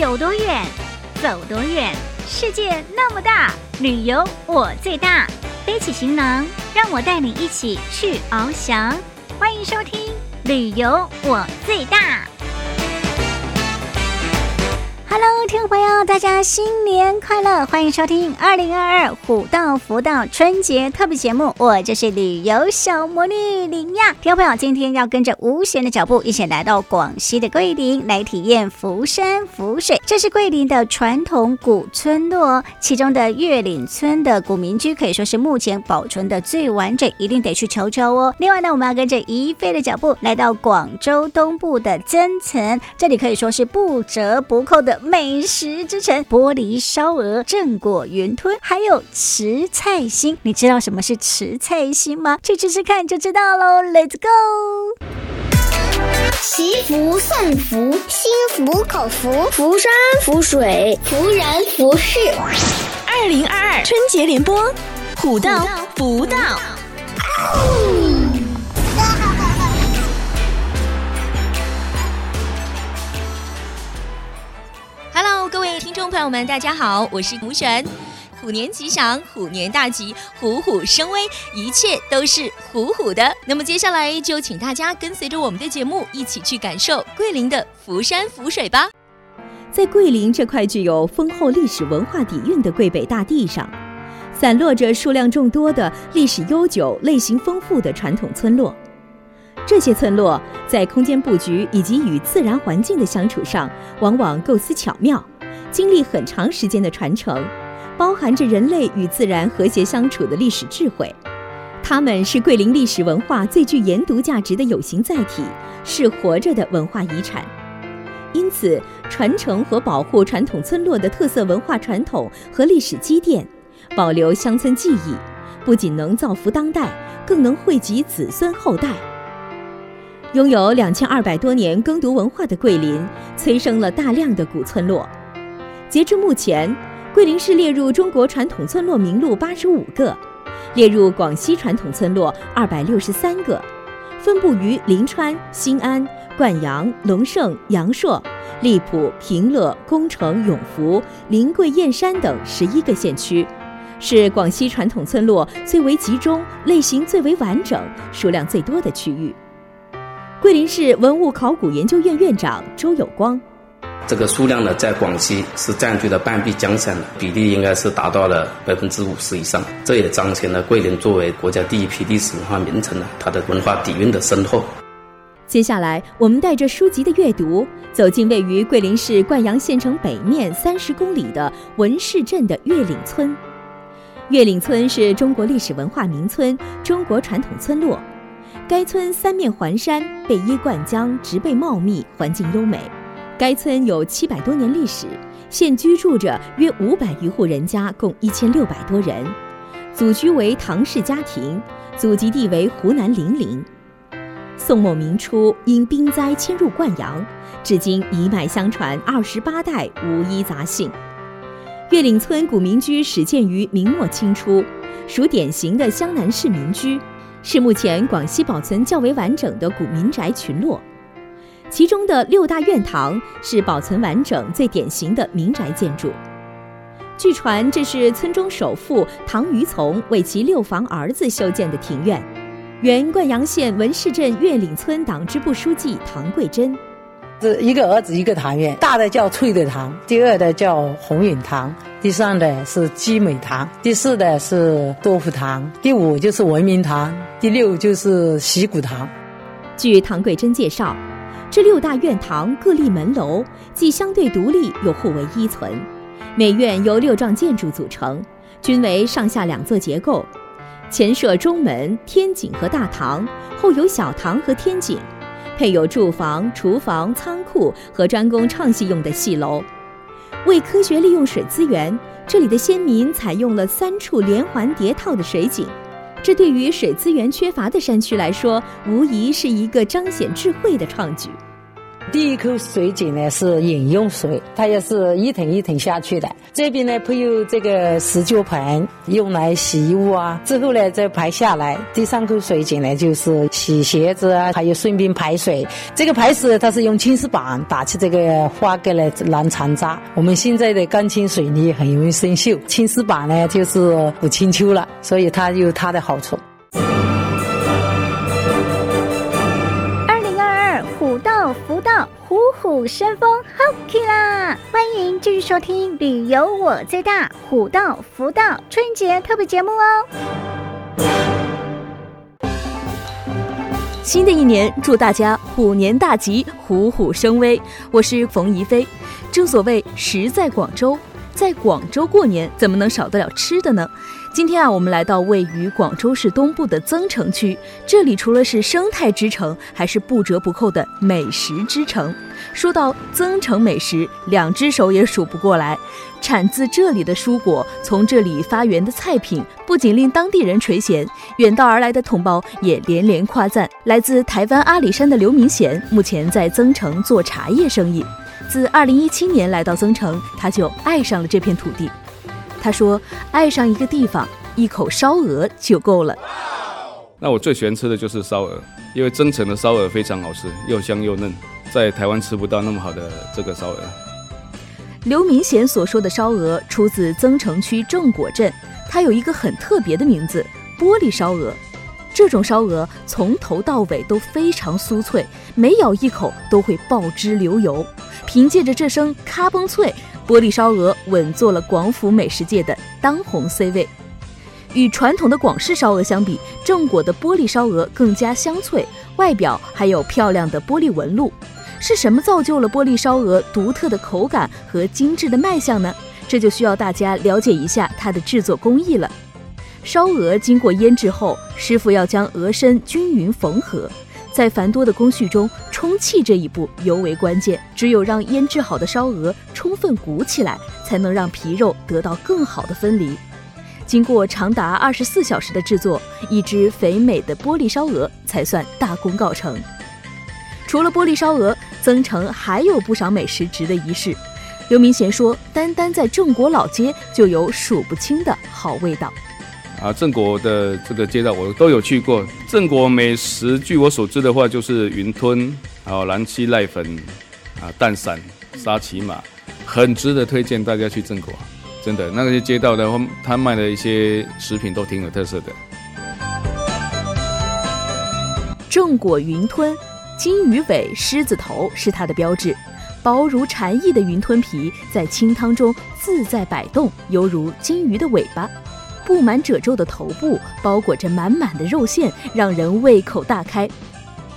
有多远，走多远。世界那么大，旅游我最大。背起行囊，让我带你一起去翱翔。欢迎收听《旅游我最大》。Hello，听众朋友，大家新年快乐！欢迎收听二零二二虎道福道春节特别节目，我就是旅游小魔女林亚。听众朋友，今天要跟着吴璇的脚步，一起来到广西的桂林，来体验福山福水。这是桂林的传统古村落，其中的月岭村的古民居可以说是目前保存的最完整，一定得去瞧瞧哦。另外呢，我们要跟着宜妃的脚步，来到广州东部的增城，这里可以说是不折不扣的。美食之城，玻璃烧鹅、正果云吞，还有池菜心。你知道什么是池菜心吗？去吃吃看就知道喽。Let's go！祈福送福，心服口服，福山福水，福人福事。二零二二春节联播，虎到福道。朋友们，大家好，我是吴璇。虎年吉祥，虎年大吉，虎虎生威，一切都是虎虎的。那么接下来就请大家跟随着我们的节目，一起去感受桂林的福山福水吧。在桂林这块具有丰厚历史文化底蕴的桂北大地上，散落着数量众多的历史悠久、类型丰富的传统村落。这些村落在空间布局以及与自然环境的相处上，往往构思巧妙，经历很长时间的传承，包含着人类与自然和谐相处的历史智慧。它们是桂林历史文化最具研读价值的有形载体，是活着的文化遗产。因此，传承和保护传统村落的特色文化传统和历史积淀，保留乡村记忆，不仅能造福当代，更能惠及子孙后代。拥有两千二百多年耕读文化的桂林，催生了大量的古村落。截至目前，桂林市列入中国传统村落名录八十五个，列入广西传统村落二百六十三个，分布于临川、新安、灌阳、龙胜、阳朔、荔浦、平乐、恭城、永福、临桂、燕山等十一个县区，是广西传统村落最为集中、类型最为完整、数量最多的区域。桂林市文物考古研究院院长周有光，这个数量呢，在广西是占据了半壁江山，比例应该是达到了百分之五十以上。这也彰显了桂林作为国家第一批历史文化名城呢，它的文化底蕴的深厚。接下来，我们带着书籍的阅读，走进位于桂林市灌阳县城北面三十公里的文市镇的月岭村。月岭村是中国历史文化名村，中国传统村落。该村三面环山，背依灌江，植被茂密，环境优美。该村有七百多年历史，现居住着约五百余户人家，共一千六百多人。祖居为唐氏家庭，祖籍地为湖南零陵。宋末明初因兵灾迁入灌阳，至今一脉相传二十八代，无一杂姓。月岭村古民居始建于明末清初，属典型的湘南式民居。是目前广西保存较为完整的古民宅群落，其中的六大院堂是保存完整、最典型的民宅建筑。据传，这是村中首富唐余从为其六房儿子修建的庭院。原灌阳县文市镇月岭村党支部书记唐桂珍。是一个儿子一个堂院，大的叫翠的堂，第二的叫红影堂，第三的是基美堂，第四的是多福堂，第五就是文明堂，第六就是习古堂。据唐桂珍介绍，这六大院堂各立门楼，既相对独立又互为依存。每院由六幢建筑组成，均为上下两座结构，前设中门、天井和大堂，后有小堂和天井。配有住房、厨房、仓库和专供唱戏用的戏楼。为科学利用水资源，这里的先民采用了三处连环叠套的水井。这对于水资源缺乏的山区来说，无疑是一个彰显智慧的创举。第一口水井呢是饮用水，它也是一桶一桶下去的。这边呢配有这个石脚盆，用来洗衣物啊。之后呢再排下来，第三口水井呢就是洗鞋子啊，还有顺便排水。这个排水它是用青石板打起这个花格来拦残渣。我们现在的钢筋水泥很容易生锈，青石板呢就是不清秋了，所以它有它的好处。虎生风，好啦！欢迎继续收听《旅游我最大》虎到福到春节特别节目哦。新的一年，祝大家虎年大吉，虎虎生威。我是冯怡菲。正所谓食在广州，在广州过年怎么能少得了吃的呢？今天啊，我们来到位于广州市东部的增城区，这里除了是生态之城，还是不折不扣的美食之城。说到增城美食，两只手也数不过来。产自这里的蔬果，从这里发源的菜品，不仅令当地人垂涎，远道而来的同胞也连连夸赞。来自台湾阿里山的刘明贤，目前在增城做茶叶生意。自2017年来到增城，他就爱上了这片土地。他说：“爱上一个地方，一口烧鹅就够了。”那我最喜欢吃的就是烧鹅，因为增城的烧鹅非常好吃，又香又嫩，在台湾吃不到那么好的这个烧鹅。刘明贤所说的烧鹅出自增城区正果镇，它有一个很特别的名字——玻璃烧鹅。这种烧鹅从头到尾都非常酥脆，每咬一口都会爆汁流油。凭借着这声咔嘣脆。玻璃烧鹅稳坐了广府美食界的当红 C 位，与传统的广式烧鹅相比，正果的玻璃烧鹅更加香脆，外表还有漂亮的玻璃纹路。是什么造就了玻璃烧鹅独特的口感和精致的卖相呢？这就需要大家了解一下它的制作工艺了。烧鹅经过腌制后，师傅要将鹅身均匀缝合。在繁多的工序中，充气这一步尤为关键。只有让腌制好的烧鹅充分鼓起来，才能让皮肉得到更好的分离。经过长达二十四小时的制作，一只肥美的玻璃烧鹅才算大功告成。除了玻璃烧鹅，增城还有不少美食值得一试。刘明贤说，单单在正果老街就有数不清的好味道。啊，正果的这个街道我都有去过。正果美食，据我所知的话，就是云吞，还有蓝漆濑粉，啊，蛋散、沙琪玛，很值得推荐大家去正果。真的，那些街道的话，他卖的一些食品都挺有特色的。正果云吞，金鱼尾狮子头是它的标志，薄如蝉翼的云吞皮在清汤中自在摆动，犹如金鱼的尾巴。布满褶皱的头部包裹着满满的肉馅，让人胃口大开。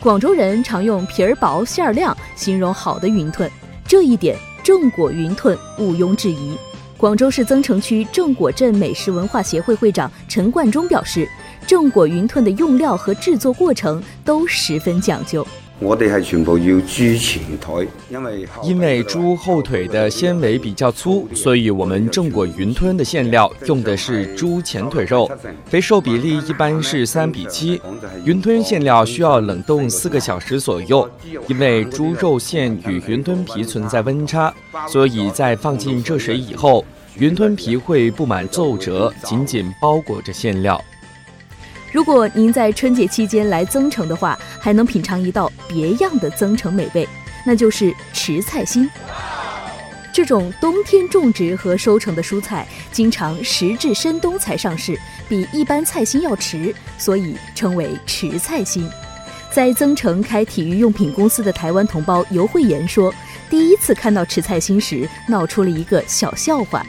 广州人常用皮儿薄馅儿亮形容好的云吞，这一点正果云吞毋庸置疑。广州市增城区正果镇美食文化协会会长陈冠中表示，正果云吞的用料和制作过程都十分讲究。我哋系全部要猪前腿，因为因为猪后腿的纤维比较粗，所以我们正果云吞的馅料用的是猪前腿肉，肥瘦比例一般是三比七。云吞馅料需要冷冻四个小时左右，因为猪肉馅与云吞皮存在温差，所以在放进热水以后，云吞皮会布满皱褶，紧紧包裹着馅料。如果您在春节期间来增城的话，还能品尝一道别样的增城美味，那就是池菜心。这种冬天种植和收成的蔬菜，经常时至深冬才上市，比一般菜心要迟，所以称为池菜心。在增城开体育用品公司的台湾同胞尤慧妍说，第一次看到池菜心时，闹出了一个小笑话。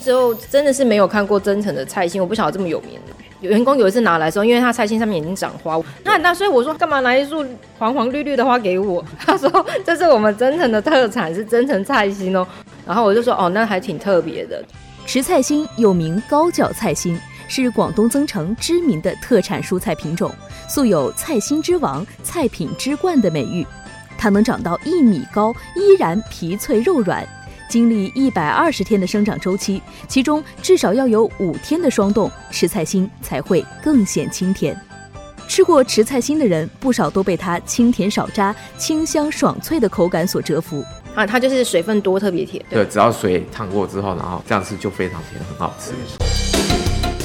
之后真的是没有看过增城的菜心，我不晓得这么有名。员工有一次拿来的时候，因为他菜心上面已经长花，那很大，所以我说干嘛拿一束黄黄绿绿的花给我？他说这是我们增城的特产，是增城菜心哦。然后我就说哦，那还挺特别的。池菜心又名高脚菜心，是广东增城知名的特产蔬菜品种，素有“菜心之王”“菜品之冠”的美誉。它能长到一米高，依然皮脆肉软。经历一百二十天的生长周期，其中至少要有五天的霜冻，池菜心才会更显清甜。吃过池菜心的人，不少都被它清甜少渣、清香爽脆的口感所折服。啊，它就是水分多，特别甜。对，只要水烫过之后，然后这样吃就非常甜，很好吃。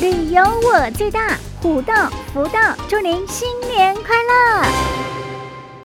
旅游我最大，虎道福道，祝您新年快乐！